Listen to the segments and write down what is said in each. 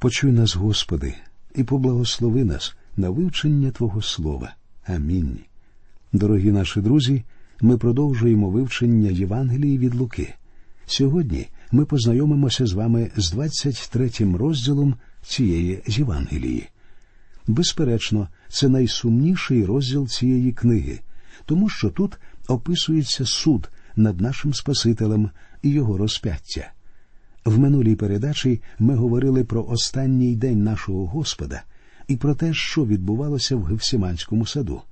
Почуй нас, Господи, і поблагослови нас на вивчення Твого Слова. Амінь. Дорогі наші друзі, ми продовжуємо вивчення Євангелії від Луки. Сьогодні ми познайомимося з вами з 23 розділом цієї Євангелії. Безперечно, це найсумніший розділ цієї книги, тому що тут описується суд над нашим Спасителем і його розп'яття. В минулій передачі ми говорили про останній день нашого Господа і про те, що відбувалося в Гевсіманському саду.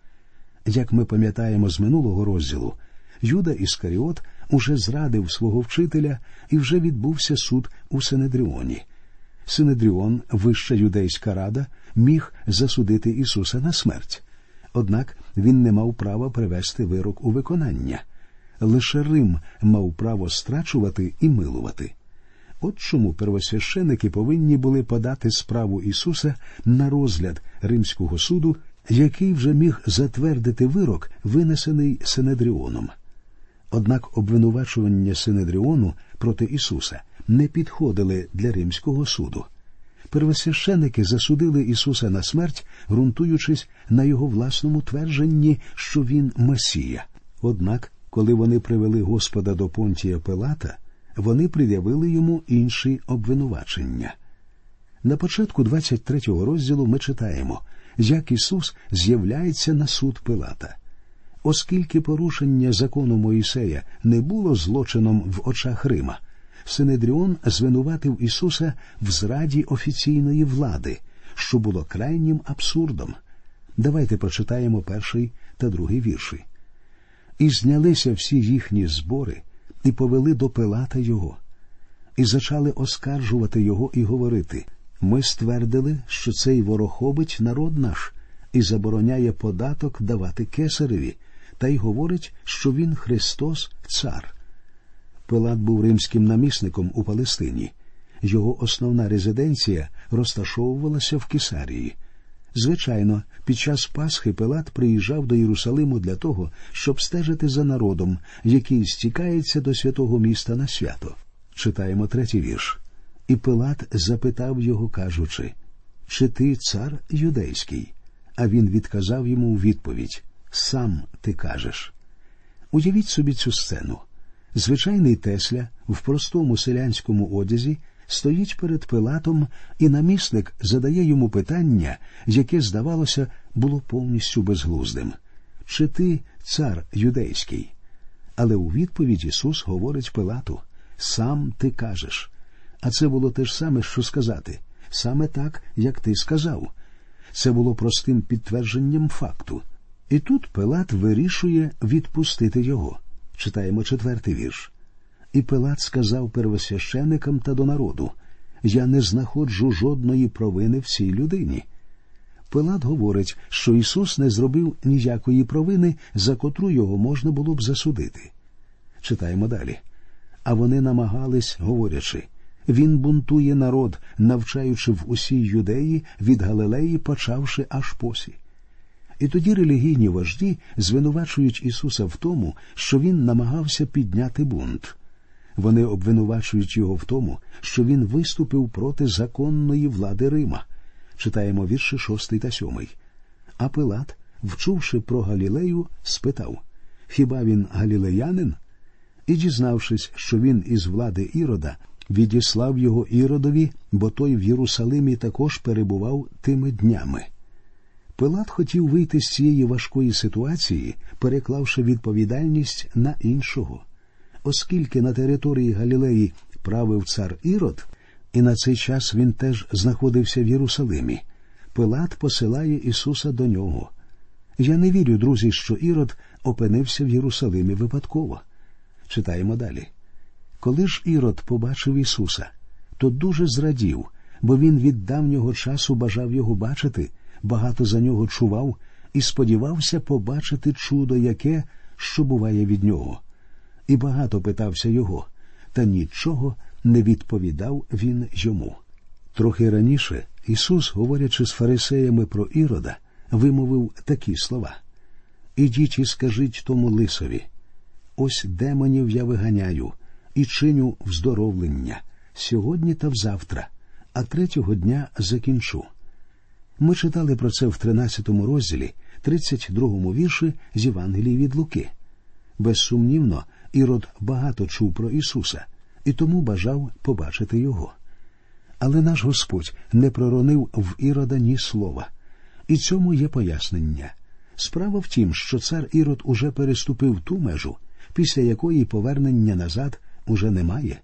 Як ми пам'ятаємо з минулого розділу, Юда Іскаріот уже зрадив свого вчителя і вже відбувся суд у Синедріоні. Синедріон, вища юдейська рада, міг засудити Ісуса на смерть. Однак він не мав права привести вирок у виконання. Лише Рим мав право страчувати і милувати. От чому первосвященики повинні були подати справу Ісуса на розгляд Римського суду, який вже міг затвердити вирок, винесений Синедріоном. Однак обвинувачування Синедріону проти Ісуса не підходили для Римського суду. Первосвященики засудили Ісуса на смерть, ґрунтуючись на його власному твердженні, що Він Месія. Однак, коли вони привели Господа до Понтія Пилата, вони пред'явили йому інші обвинувачення. На початку 23-го розділу ми читаємо, як Ісус з'являється на суд Пилата. Оскільки порушення закону Моїсея не було злочином в очах Рима, Синедріон звинуватив Ісуса в зраді офіційної влади, що було крайнім абсурдом. Давайте прочитаємо перший та другий вірші. І знялися всі їхні збори і повели до Пилата його, і зачали оскаржувати його і говорити ми ствердили, що цей ворохобить народ наш і забороняє податок давати кесареві, та й говорить, що він Христос, цар. Пилат був римським намісником у Палестині. Його основна резиденція розташовувалася в Кесарії. Звичайно, під час Пасхи Пилат приїжджав до Єрусалиму для того, щоб стежити за народом, який стікається до святого міста на свято. Читаємо третій вірш. І Пилат запитав його, кажучи, чи ти цар юдейський? А він відказав йому у відповідь Сам ти кажеш. Уявіть собі цю сцену. Звичайний Тесля в простому селянському одязі стоїть перед Пилатом, і намісник задає йому питання, яке, здавалося, було повністю безглуздим чи ти цар юдейський? Але у відповідь Ісус говорить Пилату Сам ти кажеш. А це було те ж саме, що сказати саме так, як ти сказав. Це було простим підтвердженням факту. І тут Пилат вирішує відпустити його. Читаємо четвертий вірш. І Пилат сказав первосвященикам та до народу Я не знаходжу жодної провини в цій людині. Пилат говорить, що Ісус не зробив ніякої провини, за котру його можна було б засудити. Читаємо далі. А вони намагались, говорячи він бунтує народ, навчаючи в усій юдеї від Галилеї, почавши аж посі. І тоді релігійні вожді звинувачують Ісуса в тому, що Він намагався підняти бунт. Вони обвинувачують його в тому, що він виступив проти законної влади Рима. Читаємо вірші шостий та сьомий. А Пилат, вчувши про Галілею, спитав Хіба він галілеянин? І, дізнавшись, що він із влади Ірода, відіслав його Іродові, бо той в Єрусалимі також перебував тими днями. Пилат хотів вийти з цієї важкої ситуації, переклавши відповідальність на іншого. Оскільки на території Галілеї правив цар Ірод, і на цей час він теж знаходився в Єрусалимі, Пилат посилає Ісуса до нього. Я не вірю, друзі, що Ірод опинився в Єрусалимі випадково. Читаємо далі. Коли ж Ірод побачив Ісуса, то дуже зрадів, бо він від давнього часу бажав його бачити, багато за нього чував і сподівався побачити чудо, яке, що буває від нього. І багато питався його, та нічого не відповідав він йому. Трохи раніше Ісус, говорячи з фарисеями про Ірода, вимовив такі слова Ідіть і скажіть тому лисові ось демонів я виганяю і чиню вздоровлення сьогодні та взавтра, а третього дня закінчу. Ми читали про це в 13 розділі, 32 вірші з Євангелії від Луки. Безсумнівно, Ірод багато чув про Ісуса і тому бажав побачити Його. Але наш Господь не проронив в Ірода ні слова, і цьому є пояснення. Справа в тім, що цар Ірод уже переступив ту межу, після якої повернення назад уже немає.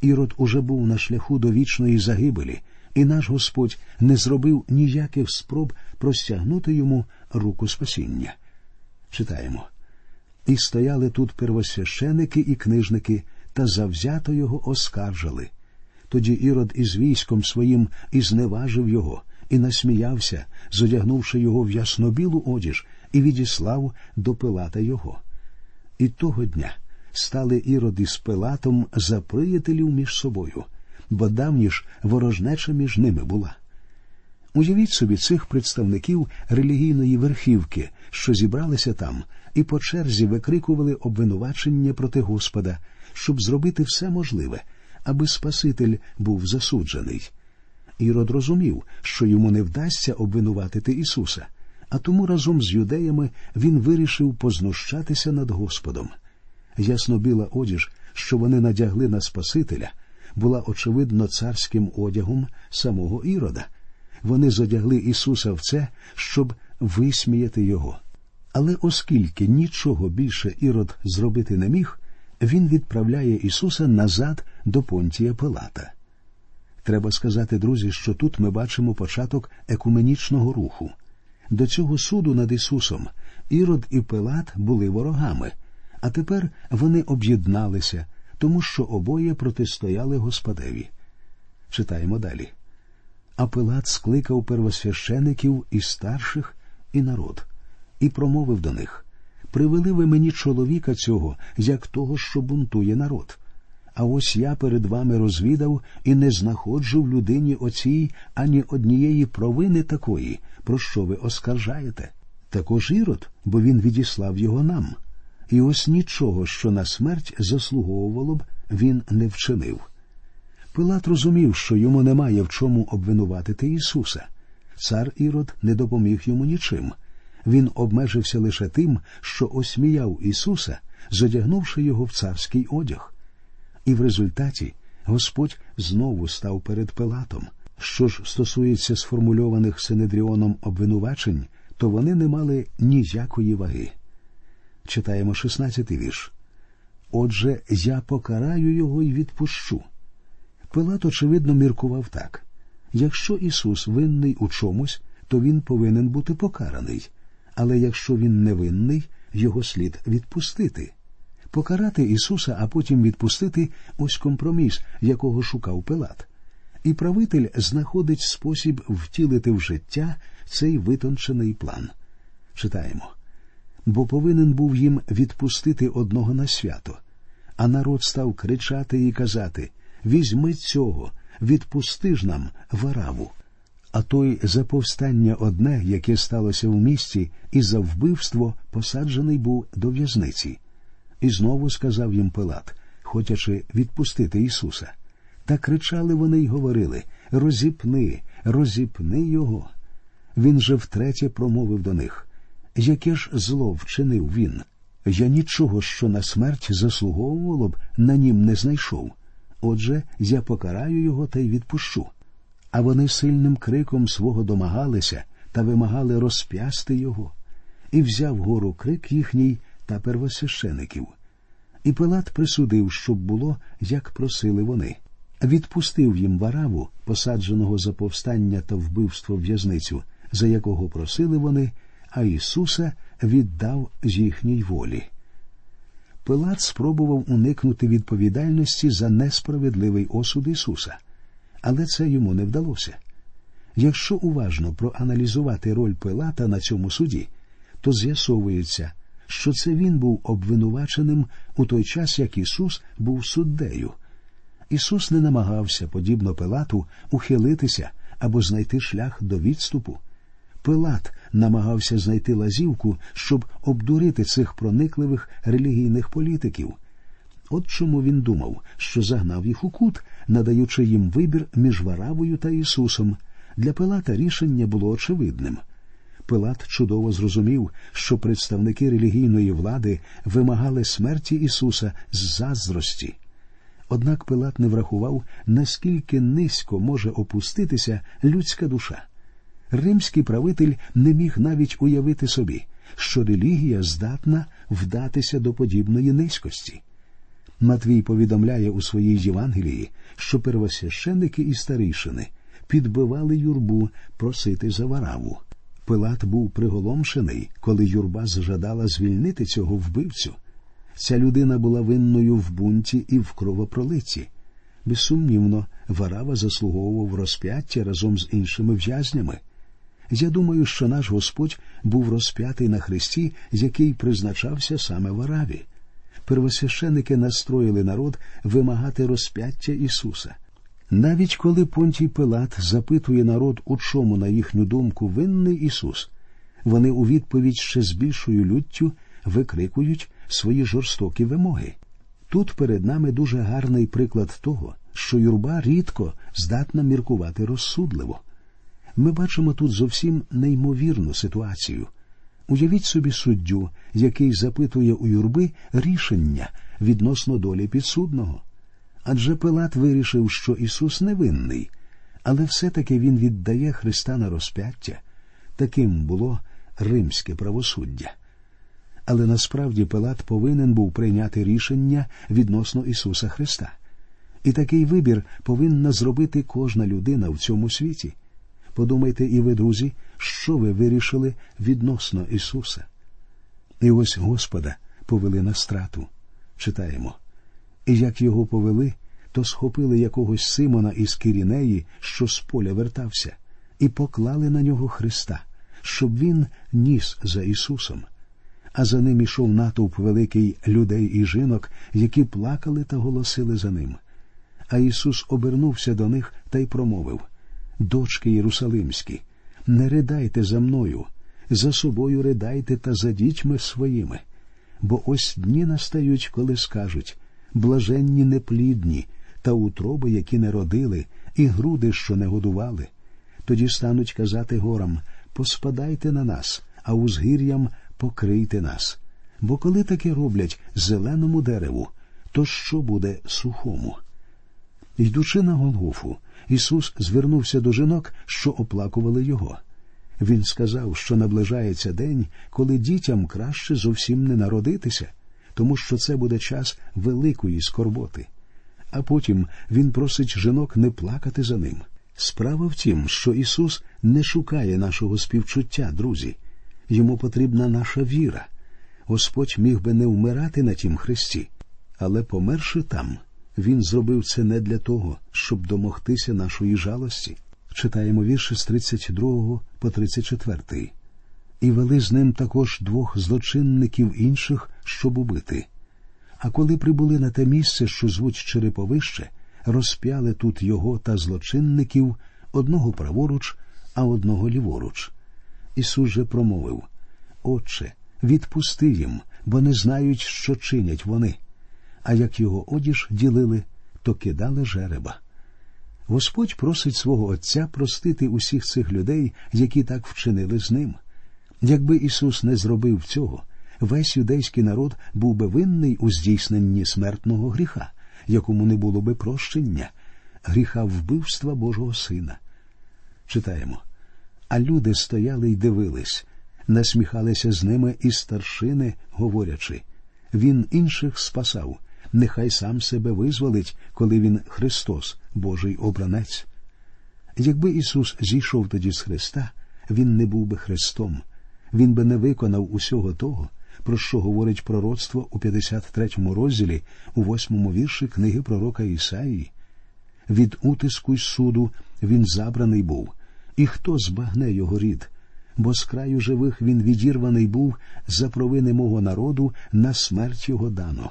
Ірод уже був на шляху до вічної загибелі, і наш Господь не зробив ніяких спроб простягнути йому руку спасіння. Читаємо. І стояли тут первосвященики і книжники, та завзято його оскаржили. Тоді Ірод із військом своїм і зневажив його, і насміявся, зодягнувши його в яснобілу одіж, і відіслав до Пилата його. І того дня стали Ірод із Пилатом за приятелів між собою, бо давні ж ворожнеча між ними була. Уявіть собі цих представників релігійної верхівки, що зібралися там, і по черзі викрикували обвинувачення проти Господа, щоб зробити все можливе, аби Спаситель був засуджений. Ірод розумів, що йому не вдасться обвинуватити Ісуса, а тому разом з юдеями він вирішив познущатися над Господом. Ясно біла одіж, що вони надягли на Спасителя, була очевидно царським одягом самого Ірода. Вони зодягли Ісуса в це, щоб висміяти його. Але оскільки нічого більше Ірод зробити не міг, він відправляє Ісуса назад до Понтія Пилата. Треба сказати, друзі, що тут ми бачимо початок екуменічного руху. До цього суду над Ісусом Ірод і Пилат були ворогами, а тепер вони об'єдналися, тому що обоє протистояли Господеві. Читаємо далі. А Пилат скликав первосвящеників і старших, і народ, і промовив до них Привели ви мені чоловіка цього, як того, що бунтує народ. А ось я перед вами розвідав і не знаходжу в людині оцій ані однієї провини такої, про що ви оскаржаєте. Також ірод, бо він відіслав його нам. І ось нічого, що на смерть заслуговувало б, він не вчинив. Пилат розумів, що йому немає в чому обвинуватити Ісуса. Цар Ірод не допоміг йому нічим. Він обмежився лише тим, що осміяв Ісуса, задягнувши його в царський одяг. І в результаті Господь знову став перед Пилатом. Що ж стосується сформульованих Синедріоном обвинувачень, то вони не мали ніякої ваги. Читаємо 16-й вірш. Отже, я покараю його і відпущу. Пилат, очевидно, міркував так якщо Ісус винний у чомусь, то Він повинен бути покараний, але якщо він невинний, його слід відпустити. Покарати Ісуса, а потім відпустити ось компроміс, якого шукав Пилат. І правитель знаходить спосіб втілити в життя цей витончений план. Читаємо бо повинен був їм відпустити одного на свято, а народ став кричати і казати Візьми цього, відпусти ж нам вараву. А той за повстання одне, яке сталося в місті, і за вбивство посаджений був до в'язниці. І знову сказав їм Пилат, хотячи відпустити Ісуса. Та кричали вони й говорили Розіпни, розіпни його. Він же втретє промовив до них Яке ж зло вчинив він? Я нічого, що на смерть заслуговувало б, на нім не знайшов. Отже, я покараю його та й відпущу. А вони сильним криком свого домагалися та вимагали розп'ясти його, і взяв гору крик їхній та первосвящеників. І Пилат присудив, щоб було, як просили вони. Відпустив їм вараву, посадженого за повстання та вбивство в'язницю, за якого просили вони, а Ісуса віддав з їхній волі. Пилат спробував уникнути відповідальності за несправедливий осуд Ісуса, але це йому не вдалося. Якщо уважно проаналізувати роль Пилата на цьому суді, то з'ясовується, що це він був обвинуваченим у той час, як Ісус був суддею. Ісус не намагався, подібно Пилату, ухилитися або знайти шлях до відступу. Пилат намагався знайти лазівку, щоб обдурити цих проникливих релігійних політиків. От чому він думав, що загнав їх у кут, надаючи їм вибір між Варавою та Ісусом. Для Пилата рішення було очевидним. Пилат чудово зрозумів, що представники релігійної влади вимагали смерті Ісуса з заздрості. Однак Пилат не врахував, наскільки низько може опуститися людська душа. Римський правитель не міг навіть уявити собі, що релігія здатна вдатися до подібної низькості. Матвій повідомляє у своїй Євангелії, що первосвященники і старішини підбивали юрбу просити за вараву. Пилат був приголомшений, коли юрба зжадала звільнити цього вбивцю. Ця людина була винною в бунті і в кровопролитті. Безсумнівно, Варава заслуговував розп'яття разом з іншими в'язнями. Я думаю, що наш Господь був розп'ятий на хресті, який призначався саме Вараві. Первосвященики настроїли народ вимагати розп'яття Ісуса. Навіть коли Понтій Пилат запитує народ, у чому, на їхню думку, винний Ісус, вони у відповідь ще з більшою люттю викрикують свої жорстокі вимоги. Тут перед нами дуже гарний приклад того, що юрба рідко здатна міркувати розсудливо. Ми бачимо тут зовсім неймовірну ситуацію. Уявіть собі суддю, який запитує у юрби рішення відносно долі підсудного. Адже Пилат вирішив, що Ісус невинний, але все-таки Він віддає Христа на розп'яття. Таким було римське правосуддя. Але насправді Пилат повинен був прийняти рішення відносно Ісуса Христа. І такий вибір повинна зробити кожна людина в цьому світі. Подумайте і ви, друзі, що ви вирішили відносно Ісуса. І ось Господа повели на страту. Читаємо. І як його повели, то схопили якогось Симона із Кірінеї, що з поля вертався, і поклали на нього Христа, щоб він ніс за Ісусом. А за ним ішов натовп великий людей і жінок, які плакали та голосили за ним. А Ісус обернувся до них та й промовив Дочки Єрусалимські, не ридайте за мною, за собою ридайте та за дітьми своїми. Бо ось дні настають, коли скажуть блаженні неплідні, та утроби, які не родили, і груди, що не годували. Тоді стануть казати горам поспадайте на нас, а узгір'ям покрийте нас. Бо коли таке роблять зеленому дереву, то що буде сухому? Йдучи на Голгофу, Ісус звернувся до жінок, що оплакували його. Він сказав, що наближається день, коли дітям краще зовсім не народитися, тому що це буде час великої скорботи. А потім він просить жінок не плакати за ним. Справа в тім, що Ісус не шукає нашого співчуття, друзі. Йому потрібна наша віра. Господь міг би не вмирати на тім хресті, але, померши там, Він зробив це не для того, щоб домогтися нашої жалості. Читаємо вірші з 32 по 34. І вели з ним також двох злочинників інших, щоб убити. А коли прибули на те місце, що звуть Череповище, розп'яли тут його та злочинників одного праворуч, а одного ліворуч. Ісус же промовив Отче, відпусти їм, бо не знають, що чинять вони. А як його одіж ділили, то кидали жереба. Господь просить свого Отця простити усіх цих людей, які так вчинили з ним. Якби Ісус не зробив цього, весь юдейський народ був би винний у здійсненні смертного гріха, якому не було би прощення, гріха вбивства Божого Сина. Читаємо. А люди стояли й дивились, насміхалися з ними і старшини, говорячи Він інших спасав, нехай сам себе визволить, коли він Христос, Божий обранець. Якби Ісус зійшов тоді з Христа, Він не був би Христом, Він би не виконав усього того, про що говорить пророцтво у 53-му розділі, у 8 вірші книги пророка Ісаїї. Від утиску й суду він забраний був, і хто збагне його рід, бо з краю живих він відірваний був за провини мого народу на смерть його дано.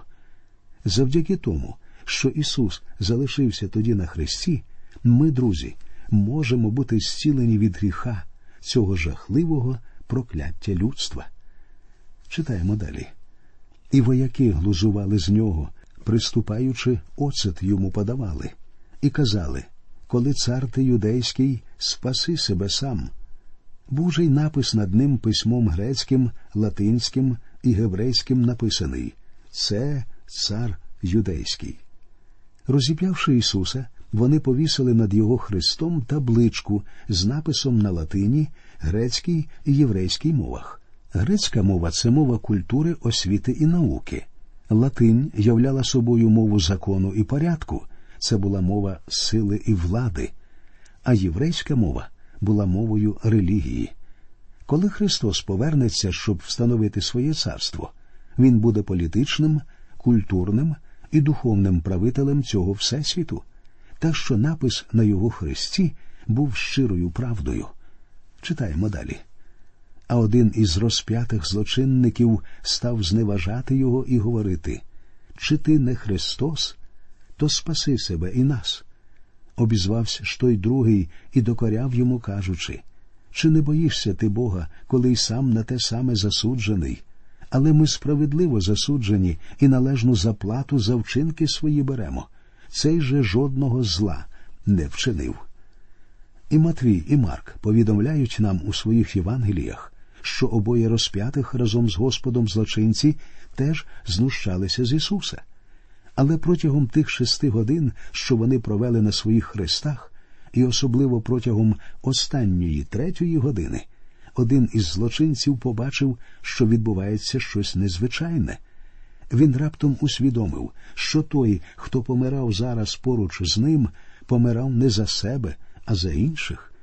Завдяки тому, що Ісус залишився тоді на хресті, ми, друзі, можемо бути зцілені від гріха цього жахливого прокляття людства. Читаємо далі. І вояки глузували з нього, приступаючи, оцет йому подавали, і казали Коли цар ти юдейський, спаси себе сам. Був же й напис над ним письмом грецьким, латинським і геврейським написаний Це цар юдейський. Розіп'явши Ісуса, вони повісили над його хрестом табличку з написом на латині, грецькій і єврейській мовах. Грецька мова це мова культури, освіти і науки. Латинь являла собою мову закону і порядку, це була мова сили і влади, а єврейська мова була мовою релігії. Коли Христос повернеться, щоб встановити своє царство, Він буде політичним, культурним і духовним правителем цього всесвіту, так що напис на його хресті був щирою правдою. Читаємо далі. А один із розп'ятих злочинників став зневажати його і говорити Чи ти не Христос, то спаси себе і нас. Обізвався ж той другий і докоряв йому, кажучи Чи не боїшся ти Бога, коли й сам на те саме засуджений? Але ми справедливо засуджені і належну заплату за вчинки свої беремо. Цей же жодного зла не вчинив. І Матвій, і Марк повідомляють нам у своїх Євангеліях, що обоє розп'ятих разом з Господом злочинці теж знущалися з Ісуса. Але протягом тих шести годин, що вони провели на своїх хрестах, і особливо протягом останньої третьої години, один із злочинців побачив, що відбувається щось незвичайне. Він раптом усвідомив, що той, хто помирав зараз поруч з ним, помирав не за себе, а за інших.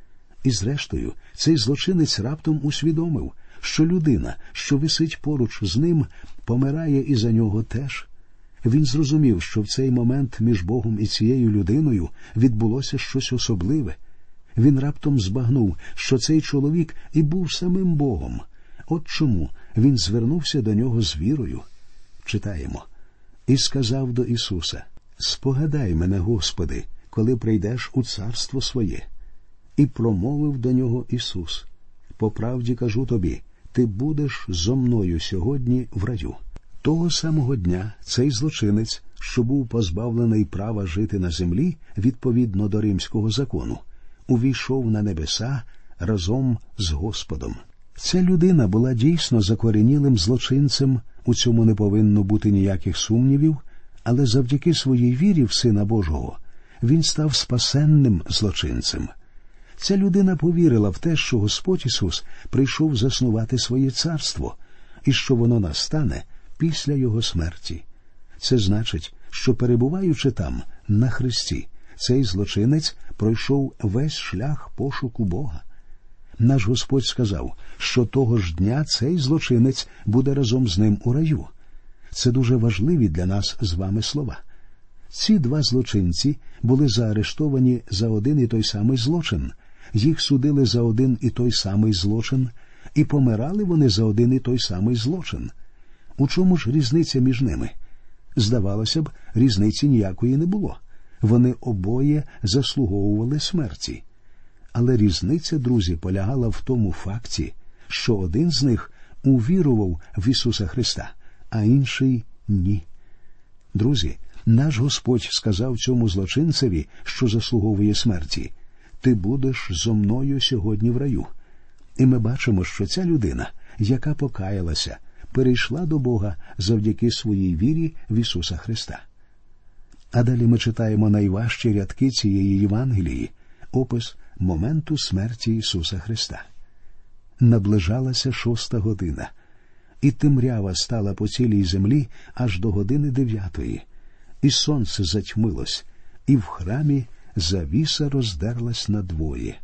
І, зрештою, цей злочинець раптом усвідомив, що людина, що висить поруч з ним, помирає і за нього теж. Він зрозумів, що в цей момент між Богом і цією людиною відбулося щось особливе. Він раптом збагнув, що цей чоловік і був самим Богом. От чому він звернувся до нього з вірою. Читаємо і сказав до Ісуса: Спогадай мене, Господи, коли прийдеш у царство своє. І промовив до нього Ісус: По правді кажу тобі, ти будеш зо мною сьогодні в раю. Того самого дня цей злочинець, що був позбавлений права жити на землі відповідно до римського закону, увійшов на небеса разом з Господом. Ця людина була дійсно закоренілим злочинцем, у цьому не повинно бути ніяких сумнівів, але завдяки своїй вірі в Сина Божого він став спасенним злочинцем. Ця людина повірила в те, що Господь Ісус прийшов заснувати своє царство і що воно настане після Його смерті. Це значить, що перебуваючи там, на Христі, цей злочинець пройшов весь шлях пошуку Бога. Наш Господь сказав, що того ж дня цей злочинець буде разом з ним у раю. Це дуже важливі для нас з вами слова. Ці два злочинці були заарештовані за один і той самий злочин, їх судили за один і той самий злочин, і помирали вони за один і той самий злочин. У чому ж різниця між ними? Здавалося б, різниці ніякої не було. Вони обоє заслуговували смерті. Але різниця, друзі, полягала в тому факті, що один з них увірував в Ісуса Христа, а інший ні. Друзі, наш Господь сказав цьому злочинцеві, що заслуговує смерті Ти будеш зо мною сьогодні в раю. І ми бачимо, що ця людина, яка покаялася, перейшла до Бога завдяки своїй вірі в Ісуса Христа. А далі ми читаємо найважчі рядки цієї Євангелії, опис моменту смерті Ісуса Христа. Наближалася шоста година, і темрява стала по цілій землі аж до години дев'ятої, і сонце затьмилось, і в храмі завіса роздерлась надвоє.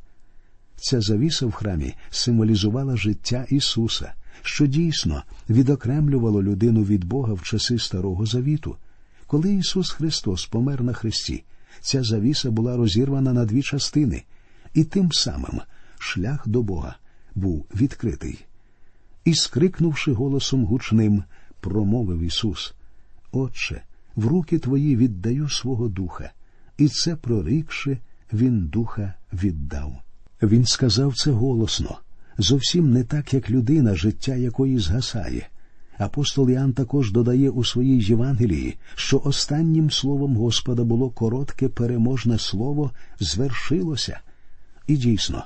Ця завіса в храмі символізувала життя Ісуса, що дійсно відокремлювало людину від Бога в часи Старого Завіту. Коли Ісус Христос помер на Христі, ця завіса була розірвана на дві частини, і тим самим шлях до Бога був відкритий. І, скрикнувши голосом гучним, промовив Ісус: Отче, в руки твої віддаю свого духа, і це прорікши, Він духа віддав. Він сказав це голосно, зовсім не так, як людина, життя якої згасає. Апостол Іоанн також додає у своїй Євангелії, що останнім словом Господа було коротке переможне слово звершилося. І дійсно,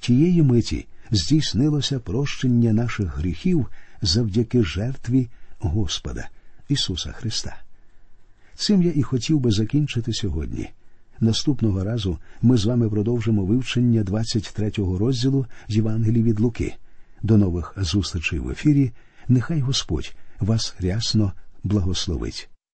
тієї миті здійснилося прощення наших гріхів завдяки жертві Господа Ісуса Христа. Цим я і хотів би закінчити сьогодні. Наступного разу ми з вами продовжимо вивчення 23-го розділу Євангелії від Луки. До нових зустрічей в ефірі. Нехай Господь вас рясно благословить.